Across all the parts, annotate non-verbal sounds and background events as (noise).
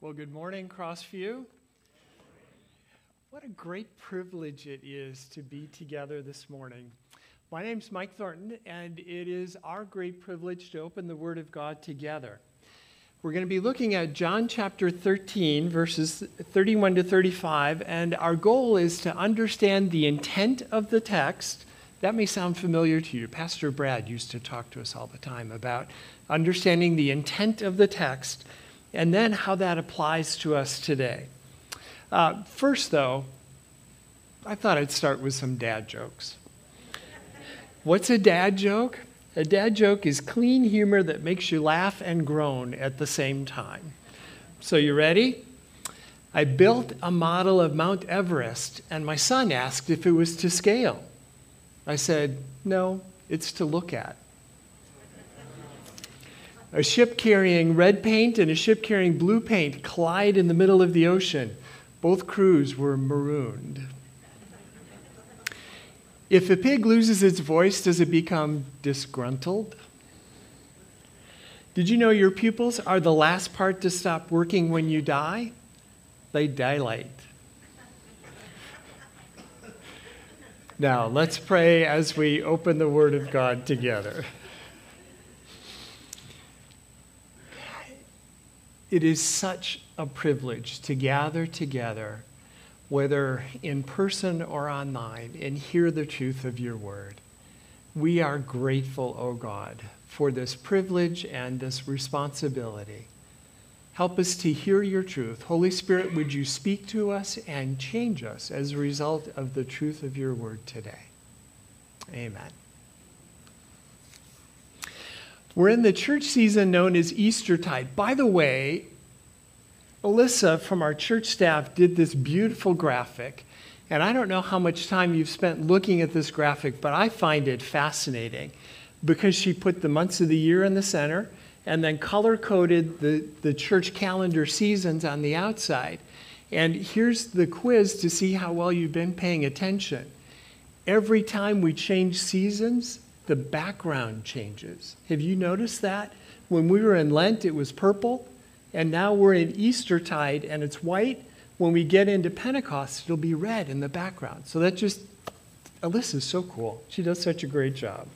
Well, good morning, Crossview. What a great privilege it is to be together this morning. My name's Mike Thornton, and it is our great privilege to open the Word of God together. We're going to be looking at John chapter 13, verses 31 to 35, and our goal is to understand the intent of the text. That may sound familiar to you. Pastor Brad used to talk to us all the time about understanding the intent of the text and then how that applies to us today. Uh, first, though, I thought I'd start with some dad jokes. What's a dad joke? A dad joke is clean humor that makes you laugh and groan at the same time. So, you ready? I built a model of Mount Everest, and my son asked if it was to scale. I said, No, it's to look at. A ship carrying red paint and a ship carrying blue paint collide in the middle of the ocean. Both crews were marooned. If a pig loses its voice, does it become disgruntled? Did you know your pupils are the last part to stop working when you die? They dilate. Now, let's pray as we open the Word of God together. It is such a privilege to gather together, whether in person or online, and hear the truth of your word. We are grateful, O oh God, for this privilege and this responsibility. Help us to hear your truth. Holy Spirit, would you speak to us and change us as a result of the truth of your word today? Amen. We're in the church season known as Eastertide. By the way, Alyssa from our church staff did this beautiful graphic. And I don't know how much time you've spent looking at this graphic, but I find it fascinating because she put the months of the year in the center and then color coded the, the church calendar seasons on the outside. And here's the quiz to see how well you've been paying attention. Every time we change seasons, the background changes. Have you noticed that? When we were in Lent, it was purple, and now we're in Eastertide and it's white. When we get into Pentecost, it'll be red in the background. So that just, Alyssa's so cool. She does such a great job.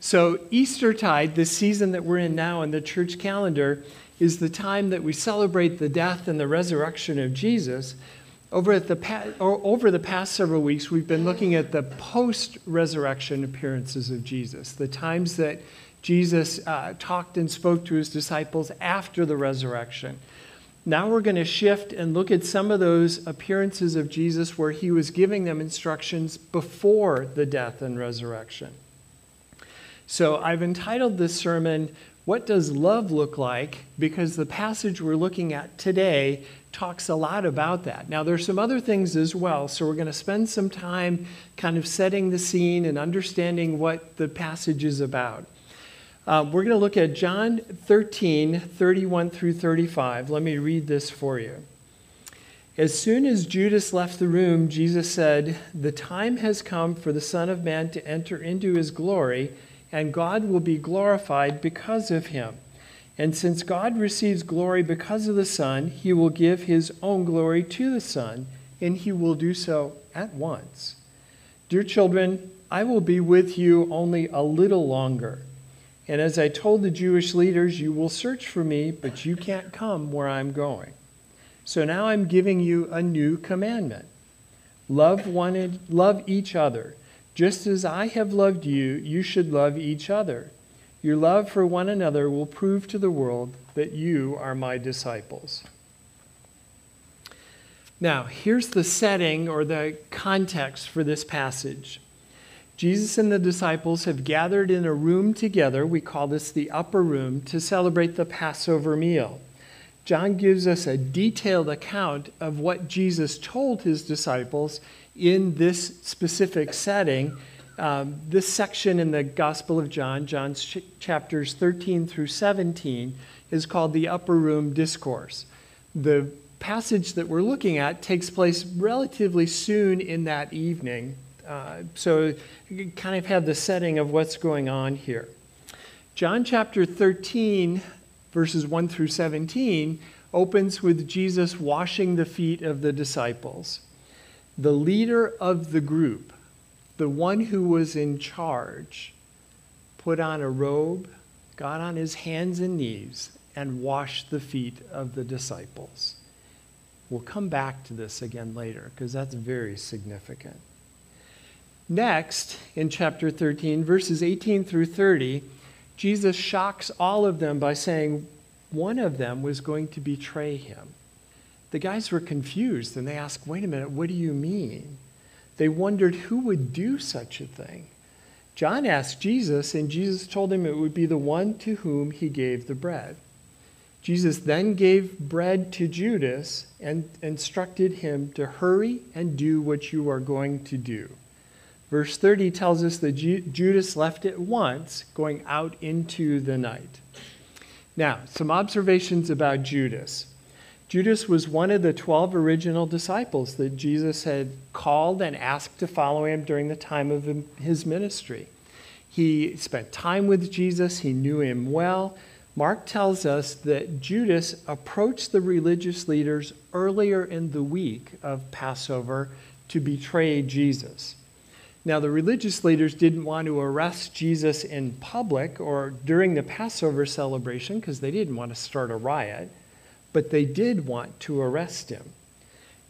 So, Eastertide, the season that we're in now in the church calendar, is the time that we celebrate the death and the resurrection of Jesus. Over, at the pa- over the past several weeks, we've been looking at the post resurrection appearances of Jesus, the times that Jesus uh, talked and spoke to his disciples after the resurrection. Now we're going to shift and look at some of those appearances of Jesus where he was giving them instructions before the death and resurrection. So I've entitled this sermon, What Does Love Look Like? because the passage we're looking at today talks a lot about that. Now, there's some other things as well, so we're going to spend some time kind of setting the scene and understanding what the passage is about. Uh, we're going to look at John 13, 31 through 35. Let me read this for you. As soon as Judas left the room, Jesus said, The time has come for the Son of Man to enter into his glory and God will be glorified because of him. And since God receives glory because of the Son, he will give his own glory to the Son, and he will do so at once. Dear children, I will be with you only a little longer. And as I told the Jewish leaders, you will search for me, but you can't come where I'm going. So now I'm giving you a new commandment love, one, love each other. Just as I have loved you, you should love each other. Your love for one another will prove to the world that you are my disciples. Now, here's the setting or the context for this passage. Jesus and the disciples have gathered in a room together. We call this the upper room to celebrate the Passover meal. John gives us a detailed account of what Jesus told his disciples in this specific setting. Um, this section in the Gospel of John, John's ch- chapters 13 through 17, is called the Upper Room Discourse. The passage that we're looking at takes place relatively soon in that evening, Uh, so you kind of have the setting of what's going on here. John chapter 13, verses 1 through 17, opens with Jesus washing the feet of the disciples. The leader of the group, the one who was in charge, put on a robe, got on his hands and knees, and washed the feet of the disciples. We'll come back to this again later because that's very significant. Next, in chapter 13, verses 18 through 30, Jesus shocks all of them by saying one of them was going to betray him. The guys were confused and they asked, Wait a minute, what do you mean? They wondered who would do such a thing. John asked Jesus, and Jesus told him it would be the one to whom he gave the bread. Jesus then gave bread to Judas and instructed him to hurry and do what you are going to do. Verse 30 tells us that Judas left at once, going out into the night. Now, some observations about Judas. Judas was one of the 12 original disciples that Jesus had called and asked to follow him during the time of his ministry. He spent time with Jesus, he knew him well. Mark tells us that Judas approached the religious leaders earlier in the week of Passover to betray Jesus. Now, the religious leaders didn't want to arrest Jesus in public or during the Passover celebration because they didn't want to start a riot, but they did want to arrest him.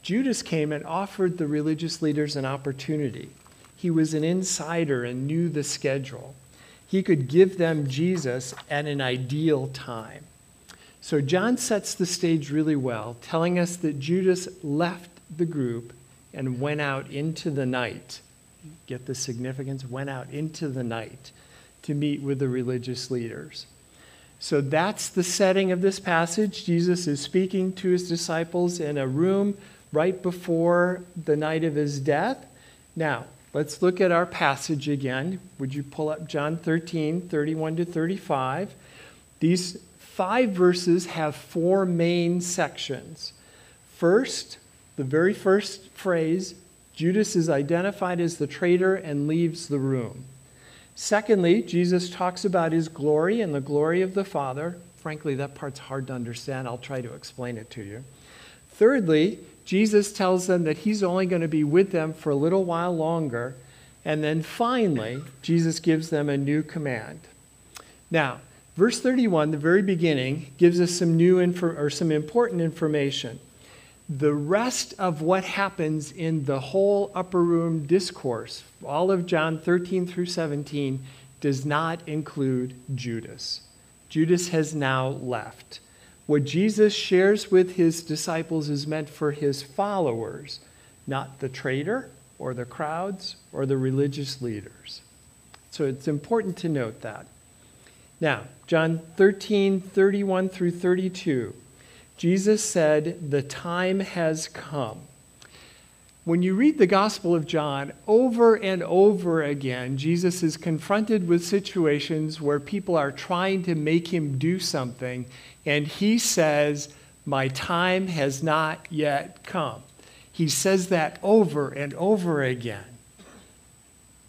Judas came and offered the religious leaders an opportunity. He was an insider and knew the schedule he could give them Jesus at an ideal time. So John sets the stage really well, telling us that Judas left the group and went out into the night. Get the significance? Went out into the night to meet with the religious leaders. So that's the setting of this passage. Jesus is speaking to his disciples in a room right before the night of his death. Now, Let's look at our passage again. Would you pull up John 13, 31 to 35? These five verses have four main sections. First, the very first phrase Judas is identified as the traitor and leaves the room. Secondly, Jesus talks about his glory and the glory of the Father. Frankly, that part's hard to understand. I'll try to explain it to you. Thirdly, Jesus tells them that he's only going to be with them for a little while longer. And then finally, Jesus gives them a new command. Now, verse 31, the very beginning, gives us some new or some important information. The rest of what happens in the whole upper room discourse, all of John 13 through 17, does not include Judas. Judas has now left. What Jesus shares with his disciples is meant for his followers, not the traitor or the crowds or the religious leaders. So it's important to note that. Now, John 13, 31 through 32, Jesus said, The time has come when you read the Gospel of John, over and over again, Jesus is confronted with situations where people are trying to make him do something, and he says, My time has not yet come. He says that over and over again.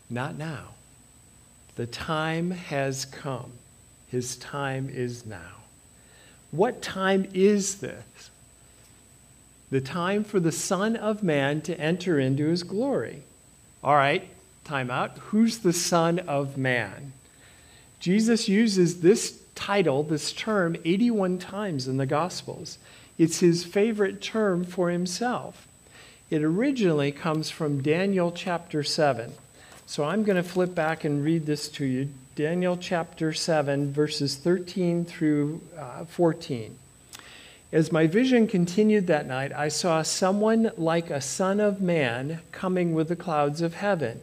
Not now. The time has come. His time is now. What time is this? the time for the Son of Man to enter into his glory. All right, time out. Who's the Son of Man? Jesus uses this title, this term, 81 times in the Gospels. It's his favorite term for himself. It originally comes from Daniel chapter 7. So I'm going to flip back and read this to you. Daniel chapter 7, verses 13 through uh, 14. As my vision continued that night, I saw someone like a son of man coming with the clouds of heaven.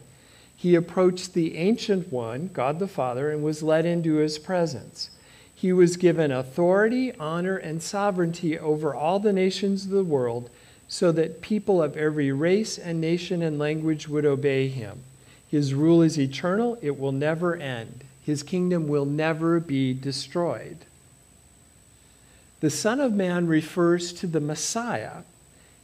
He approached the Ancient One, God the Father, and was led into his presence. He was given authority, honor, and sovereignty over all the nations of the world, so that people of every race and nation and language would obey him. His rule is eternal, it will never end. His kingdom will never be destroyed. The Son of Man refers to the Messiah.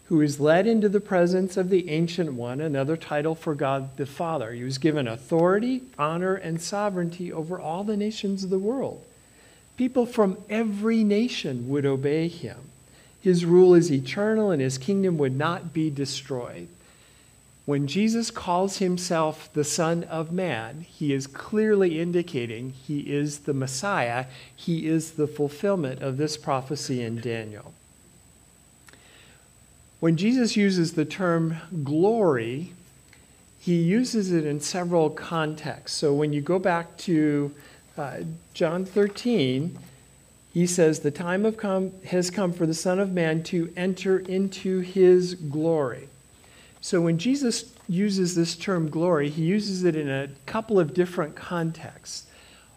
who is led into the presence of the Ancient One, another title for God the Father. He was given authority, honor, and sovereignty over all the nations of the world. People from every nation would obey him. His rule is eternal, and his kingdom would not be destroyed. When Jesus calls himself the Son of Man, he is clearly indicating he is the Messiah. He is the fulfillment of this prophecy in Daniel. When Jesus uses the term glory, he uses it in several contexts. So when you go back to uh, John 13, he says, The time come, has come for the Son of Man to enter into his glory. So when Jesus uses this term glory, he uses it in a couple of different contexts.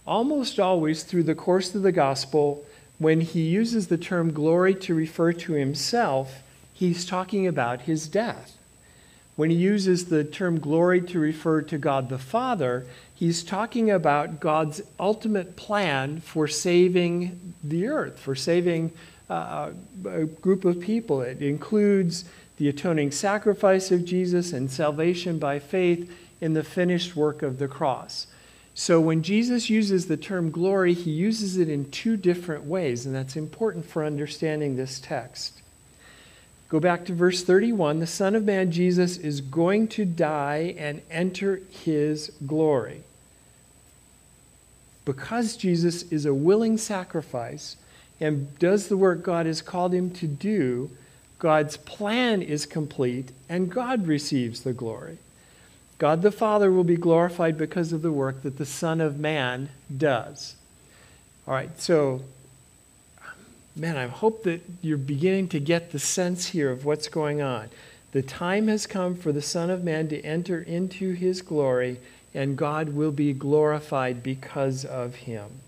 Almost always through the course of the gospel, when he uses the term glory to refer to himself, he's talking about his death. When he uses the term glory to refer to God the Father, he's talking about God's ultimate plan for saving the earth, for saving uh, a group of people. It includes the atoning sacrifice of Jesus and salvation by faith in the finished work of the cross. So when Jesus uses the term glory, he uses it in two different ways, and that's important for understanding this text. Go back to verse 31. The Son of Man, Jesus, is going to die and enter his glory. Because Jesus is a willing sacrifice and does the work God has called him to do, God's plan is complete, and God receives the glory. God the Father will be glorified because of the work that the Son of Man does. All right, so, man, I hope that you're beginning to get the sense here of what's going on. The time has come for the Son of Man to enter into his glory, and God will be glorified because of him.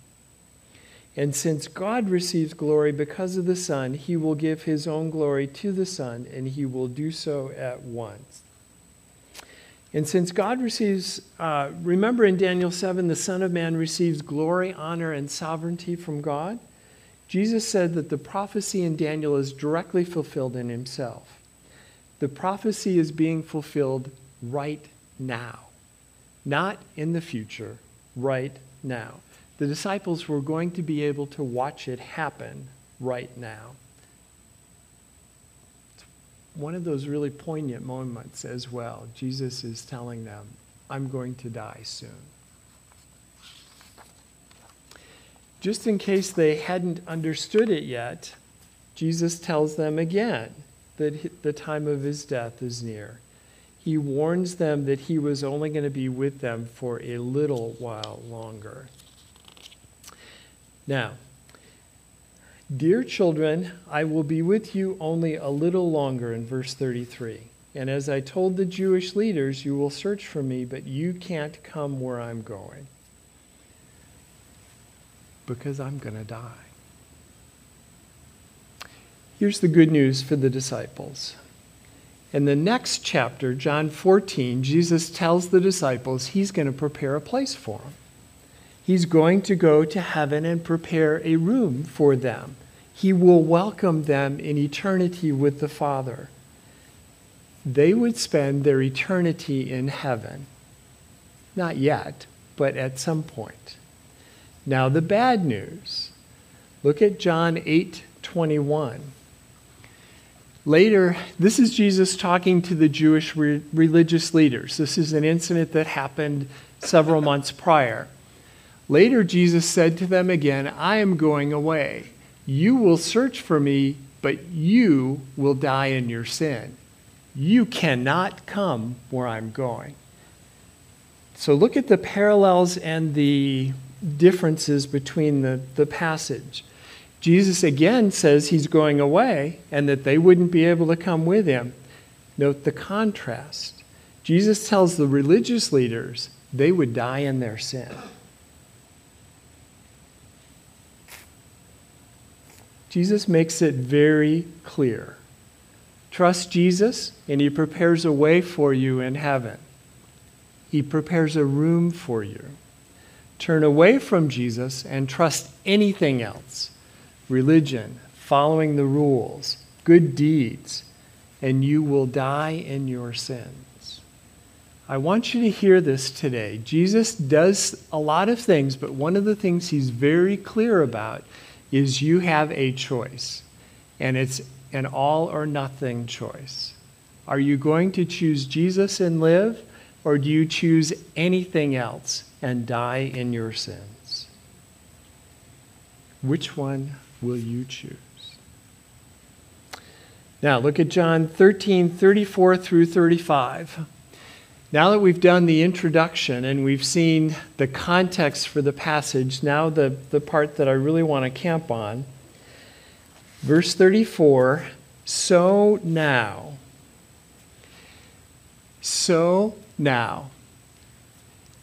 And since God receives glory because of the Son, he will give his own glory to the Son, and he will do so at once. And since God receives, uh, remember in Daniel 7, the Son of Man receives glory, honor, and sovereignty from God? Jesus said that the prophecy in Daniel is directly fulfilled in himself. The prophecy is being fulfilled right now, not in the future, right now. The disciples were going to be able to watch it happen right now. It's one of those really poignant moments as well. Jesus is telling them, I'm going to die soon. Just in case they hadn't understood it yet, Jesus tells them again that the time of his death is near. He warns them that he was only going to be with them for a little while longer. Now, dear children, I will be with you only a little longer in verse 33. And as I told the Jewish leaders, you will search for me, but you can't come where I'm going because I'm going to die. Here's the good news for the disciples. In the next chapter, John 14, Jesus tells the disciples he's going to prepare a place for them. He's going to go to heaven and prepare a room for them. He will welcome them in eternity with the Father. They would spend their eternity in heaven. Not yet, but at some point. Now, the bad news. Look at John 8 21. Later, this is Jesus talking to the Jewish re- religious leaders. This is an incident that happened several months prior. Later, Jesus said to them again, I am going away. You will search for me, but you will die in your sin. You cannot come where I'm going. So look at the parallels and the differences between the, the passage. Jesus again says he's going away and that they wouldn't be able to come with him. Note the contrast. Jesus tells the religious leaders they would die in their sin. Jesus makes it very clear. Trust Jesus, and He prepares a way for you in heaven. He prepares a room for you. Turn away from Jesus and trust anything else religion, following the rules, good deeds. and you will die in your sins. I want you to hear this today. Jesus does a lot of things, but one of the things he's very clear about is you have a choice, and it's an all or nothing choice. Are you going to choose Jesus and live, or do you choose anything else and die in your sins? Which one will you choose? Now, look at John 13, 34 through 35. Now that we've done the introduction and we've seen the context for the passage, now the, the part that I really want to camp on. Verse 34 So now, so now,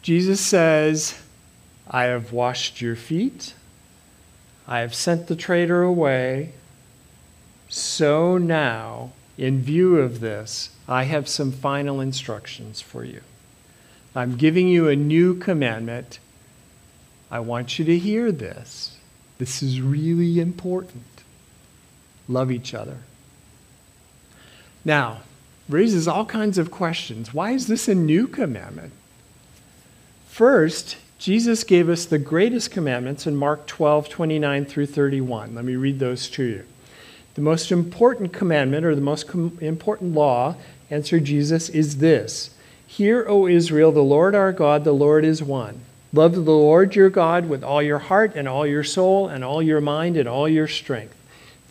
Jesus says, I have washed your feet, I have sent the traitor away. So now, in view of this, I have some final instructions for you. I'm giving you a new commandment. I want you to hear this. This is really important. Love each other. Now, raises all kinds of questions. Why is this a new commandment? First, Jesus gave us the greatest commandments in Mark 12, 29 through 31. Let me read those to you. The most important commandment or the most com- important law, answered Jesus, is this Hear, O Israel, the Lord our God, the Lord is one. Love the Lord your God with all your heart and all your soul and all your mind and all your strength.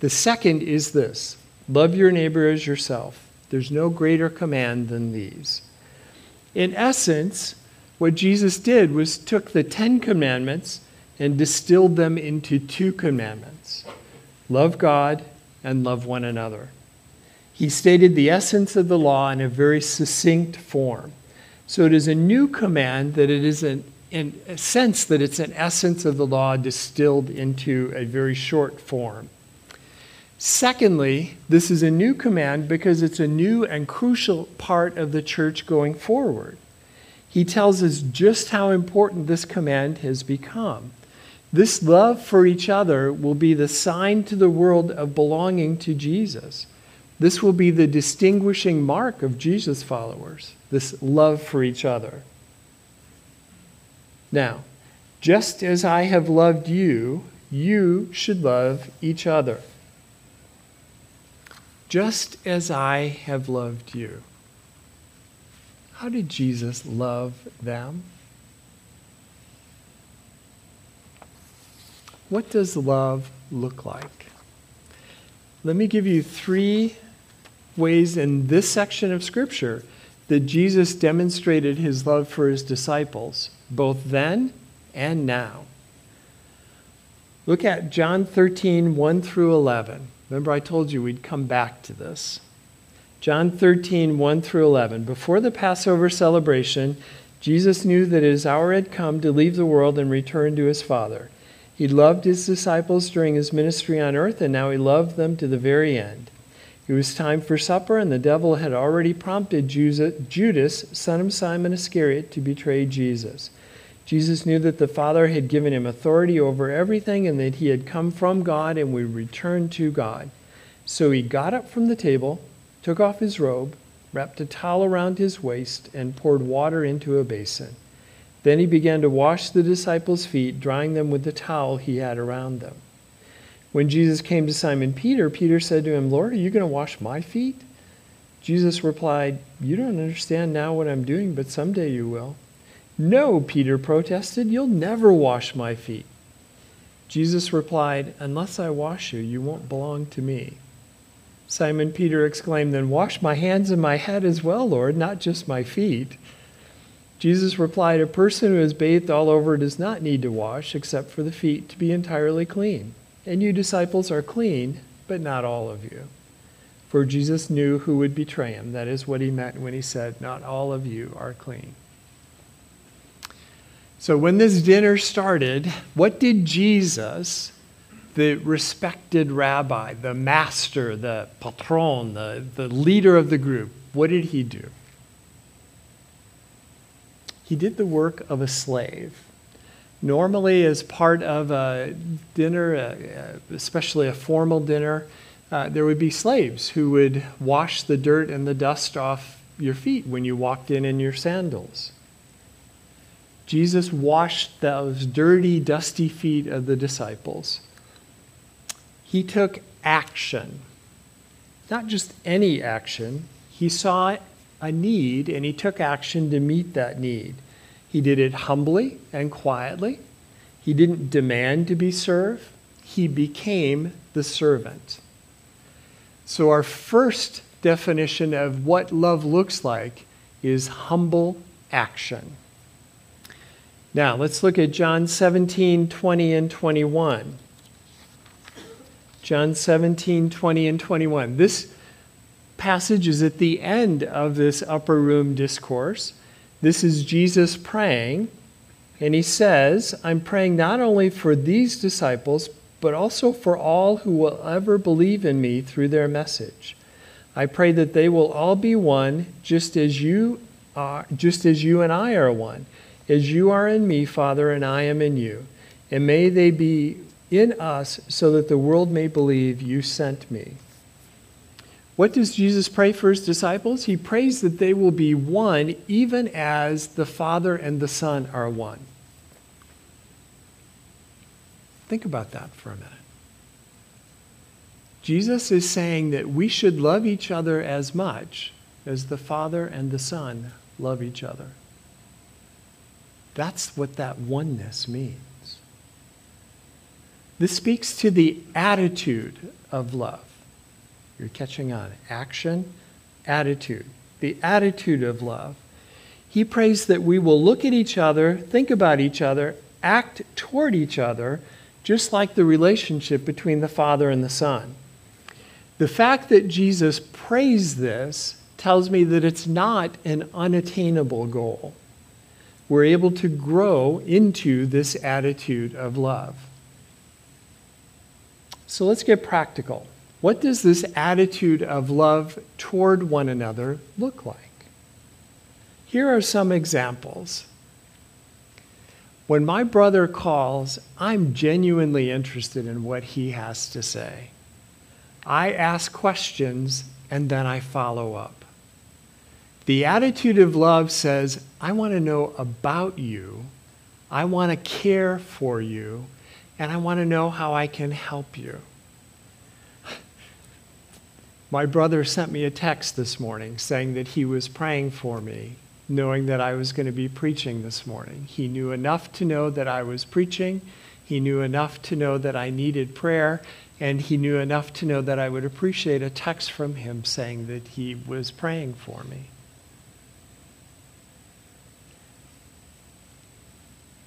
The second is this love your neighbor as yourself. There's no greater command than these. In essence, what Jesus did was took the Ten Commandments and distilled them into two commandments love God and love one another. He stated the essence of the law in a very succinct form. So it is a new command that it is an, in a sense that it's an essence of the law distilled into a very short form. Secondly, this is a new command because it's a new and crucial part of the church going forward. He tells us just how important this command has become. This love for each other will be the sign to the world of belonging to Jesus. This will be the distinguishing mark of Jesus' followers, this love for each other. Now, just as I have loved you, you should love each other. Just as I have loved you. How did Jesus love them? What does love look like? Let me give you three ways in this section of Scripture that Jesus demonstrated his love for his disciples, both then and now. Look at John 13, 1 through 11. Remember, I told you we'd come back to this. John 13, 1 through 11. Before the Passover celebration, Jesus knew that his hour had come to leave the world and return to his Father. He loved his disciples during his ministry on earth, and now he loved them to the very end. It was time for supper, and the devil had already prompted Judas, son of Simon Iscariot, to betray Jesus. Jesus knew that the Father had given him authority over everything and that he had come from God and would return to God. So he got up from the table, took off his robe, wrapped a towel around his waist, and poured water into a basin. Then he began to wash the disciples' feet, drying them with the towel he had around them. When Jesus came to Simon Peter, Peter said to him, Lord, are you going to wash my feet? Jesus replied, You don't understand now what I'm doing, but someday you will. No, Peter protested, You'll never wash my feet. Jesus replied, Unless I wash you, you won't belong to me. Simon Peter exclaimed, Then wash my hands and my head as well, Lord, not just my feet. Jesus replied, A person who is bathed all over does not need to wash except for the feet to be entirely clean. And you disciples are clean, but not all of you. For Jesus knew who would betray him. That is what he meant when he said, Not all of you are clean. So when this dinner started, what did Jesus, the respected rabbi, the master, the patron, the, the leader of the group, what did he do? he did the work of a slave. Normally, as part of a dinner, especially a formal dinner, uh, there would be slaves who would wash the dirt and the dust off your feet when you walked in in your sandals. Jesus washed those dirty, dusty feet of the disciples. He took action, not just any action. He saw a need and he took action to meet that need. He did it humbly and quietly. He didn't demand to be served, he became the servant. So, our first definition of what love looks like is humble action. Now, let's look at John 17, 20, and 21. John 17, 20, and 21. This passage is at the end of this upper room discourse. This is Jesus praying, and he says, I'm praying not only for these disciples, but also for all who will ever believe in me through their message. I pray that they will all be one, just as you are, just as you and I are one as you are in me, Father, and I am in you. And may they be in us so that the world may believe you sent me. What does Jesus pray for his disciples? He prays that they will be one, even as the Father and the Son are one. Think about that for a minute. Jesus is saying that we should love each other as much as the Father and the Son love each other. That's what that oneness means. This speaks to the attitude of love. You're catching on. Action, attitude. The attitude of love. He prays that we will look at each other, think about each other, act toward each other, just like the relationship between the Father and the Son. The fact that Jesus prays this tells me that it's not an unattainable goal we're able to grow into this attitude of love. So let's get practical. What does this attitude of love toward one another look like? Here are some examples. When my brother calls, I'm genuinely interested in what he has to say. I ask questions and then I follow up. The attitude of love says, I want to know about you, I want to care for you, and I want to know how I can help you. My brother sent me a text this morning saying that he was praying for me, knowing that I was going to be preaching this morning. He knew enough to know that I was preaching, he knew enough to know that I needed prayer, and he knew enough to know that I would appreciate a text from him saying that he was praying for me.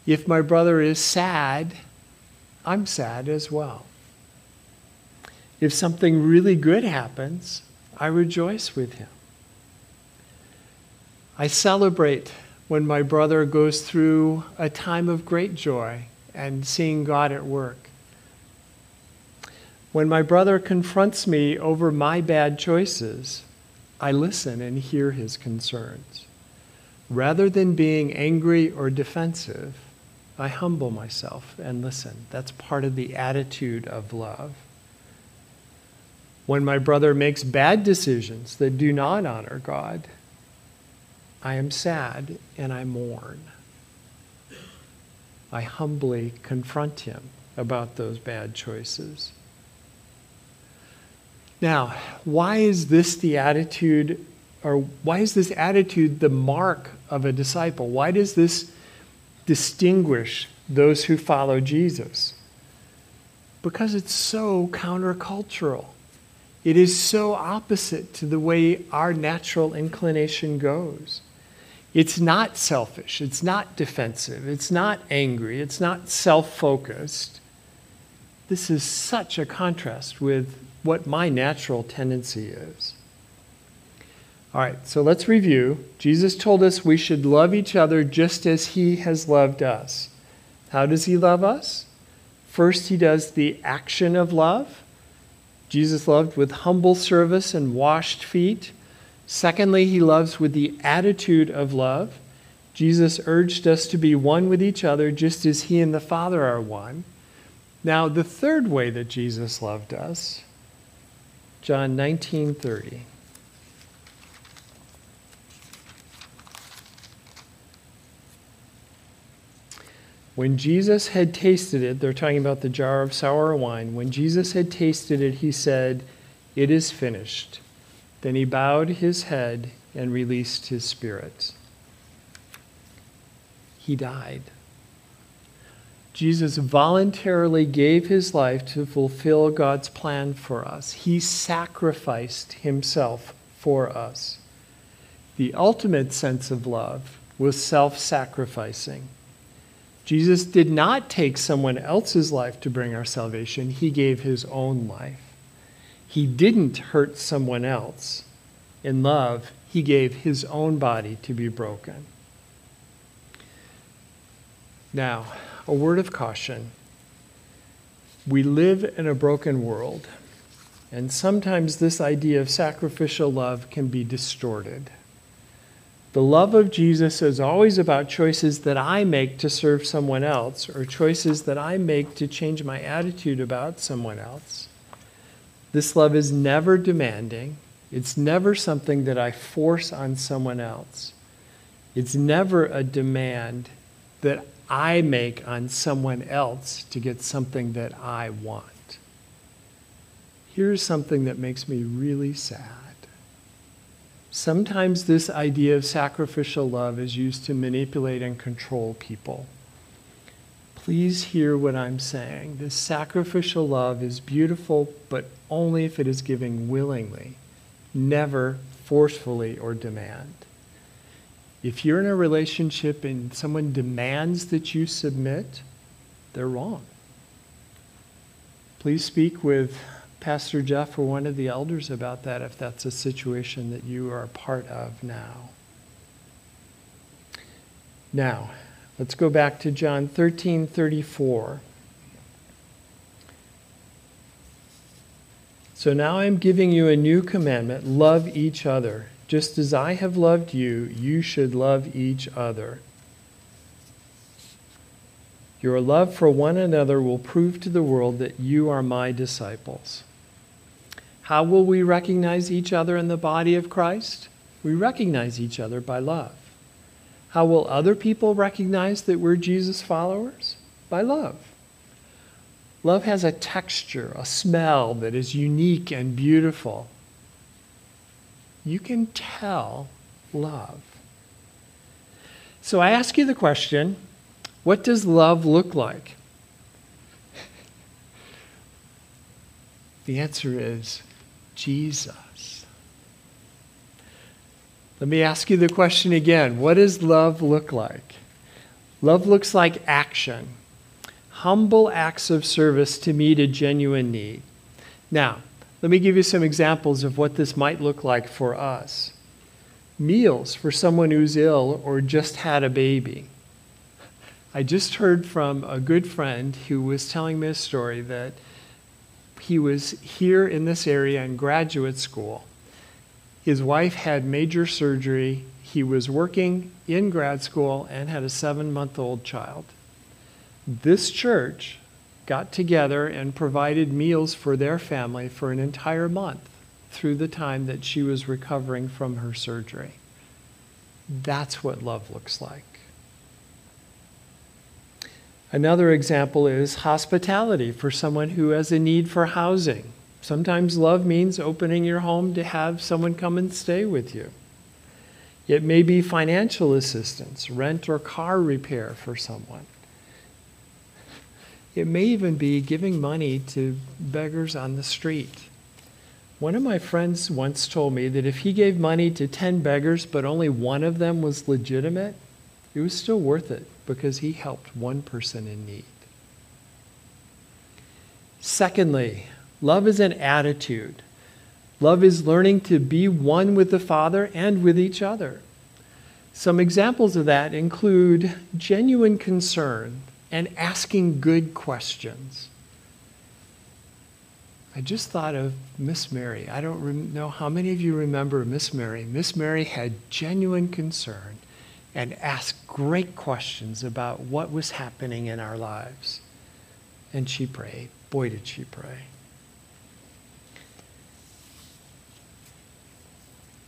If my brother is sad, I'm sad as well. If something really good happens, I rejoice with him. I celebrate when my brother goes through a time of great joy and seeing God at work. When my brother confronts me over my bad choices, I listen and hear his concerns. Rather than being angry or defensive, I humble myself and listen. That's part of the attitude of love. When my brother makes bad decisions that do not honor God, I am sad and I mourn. I humbly confront him about those bad choices. Now, why is this the attitude, or why is this attitude the mark of a disciple? Why does this distinguish those who follow Jesus? Because it's so countercultural. It is so opposite to the way our natural inclination goes. It's not selfish, it's not defensive, it's not angry, it's not self focused. This is such a contrast with what my natural tendency is. All right, so let's review. Jesus told us we should love each other just as he has loved us. How does he love us? First, he does the action of love. Jesus loved with humble service and washed feet. Secondly, he loves with the attitude of love. Jesus urged us to be one with each other just as he and the Father are one. Now, the third way that Jesus loved us John 19:30. When Jesus had tasted it, they're talking about the jar of sour wine. When Jesus had tasted it, he said, It is finished. Then he bowed his head and released his spirit. He died. Jesus voluntarily gave his life to fulfill God's plan for us. He sacrificed himself for us. The ultimate sense of love was self sacrificing. Jesus did not take someone else's life to bring our salvation, he gave his own life. He didn't hurt someone else. In love, he gave his own body to be broken. Now, a word of caution. We live in a broken world, and sometimes this idea of sacrificial love can be distorted. The love of Jesus is always about choices that I make to serve someone else or choices that I make to change my attitude about someone else. This love is never demanding. It's never something that I force on someone else. It's never a demand that I make on someone else to get something that I want. Here's something that makes me really sad. Sometimes this idea of sacrificial love is used to manipulate and control people. Please hear what I'm saying. This sacrificial love is beautiful, but only if it is given willingly, never forcefully or demand. If you're in a relationship and someone demands that you submit, they're wrong. Please speak with Pastor Jeff or one of the elders about that if that's a situation that you are a part of now. Now, let's go back to John 13 34. So now I'm giving you a new commandment love each other. Just as I have loved you, you should love each other. Your love for one another will prove to the world that you are my disciples. How will we recognize each other in the body of Christ? We recognize each other by love. How will other people recognize that we're Jesus followers? By love. Love has a texture, a smell that is unique and beautiful. You can tell love. So I ask you the question what does love look like? (laughs) The answer is Jesus. Let me ask you the question again what does love look like? Love looks like action, humble acts of service to meet a genuine need. Now, let me give you some examples of what this might look like for us. Meals for someone who's ill or just had a baby. I just heard from a good friend who was telling me a story that he was here in this area in graduate school. His wife had major surgery. He was working in grad school and had a seven month old child. This church got together and provided meals for their family for an entire month through the time that she was recovering from her surgery. That's what love looks like. Another example is hospitality for someone who has a need for housing. Sometimes love means opening your home to have someone come and stay with you. It may be financial assistance, rent or car repair for someone. It may even be giving money to beggars on the street. One of my friends once told me that if he gave money to 10 beggars, but only one of them was legitimate, it was still worth it because he helped one person in need. Secondly, love is an attitude. Love is learning to be one with the Father and with each other. Some examples of that include genuine concern and asking good questions. I just thought of Miss Mary. I don't know how many of you remember Miss Mary. Miss Mary had genuine concern and asked great questions about what was happening in our lives. And she prayed. Boy, did she pray.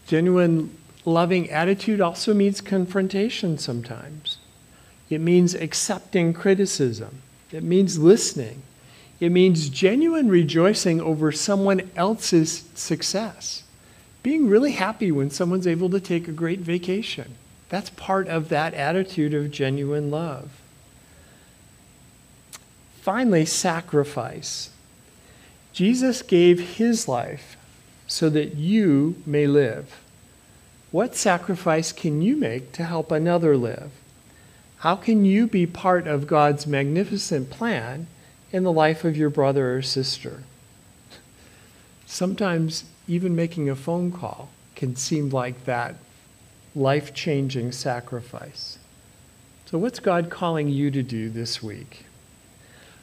Genuine loving attitude also means confrontation sometimes. It means accepting criticism. It means listening. It means genuine rejoicing over someone else's success. Being really happy when someone's able to take a great vacation. That's part of that attitude of genuine love. Finally, sacrifice. Jesus gave his life so that you may live. What sacrifice can you make to help another live? How can you be part of God's magnificent plan in the life of your brother or sister? Sometimes even making a phone call can seem like that life changing sacrifice. So, what's God calling you to do this week?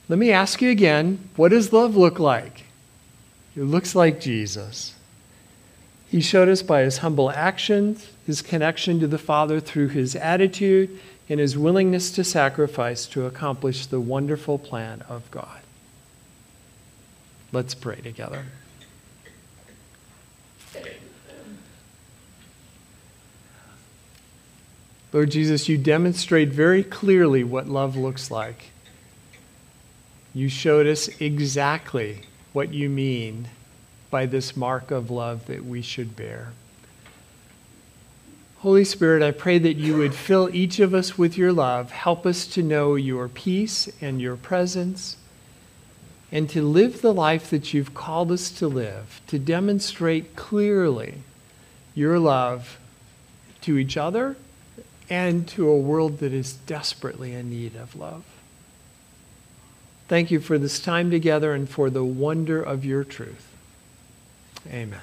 Let me ask you again what does love look like? It looks like Jesus. He showed us by his humble actions, his connection to the Father through his attitude, and his willingness to sacrifice to accomplish the wonderful plan of God. Let's pray together. Lord Jesus, you demonstrate very clearly what love looks like. You showed us exactly what you mean by this mark of love that we should bear. Holy Spirit, I pray that you would fill each of us with your love. Help us to know your peace and your presence, and to live the life that you've called us to live, to demonstrate clearly your love to each other and to a world that is desperately in need of love. Thank you for this time together and for the wonder of your truth. Amen.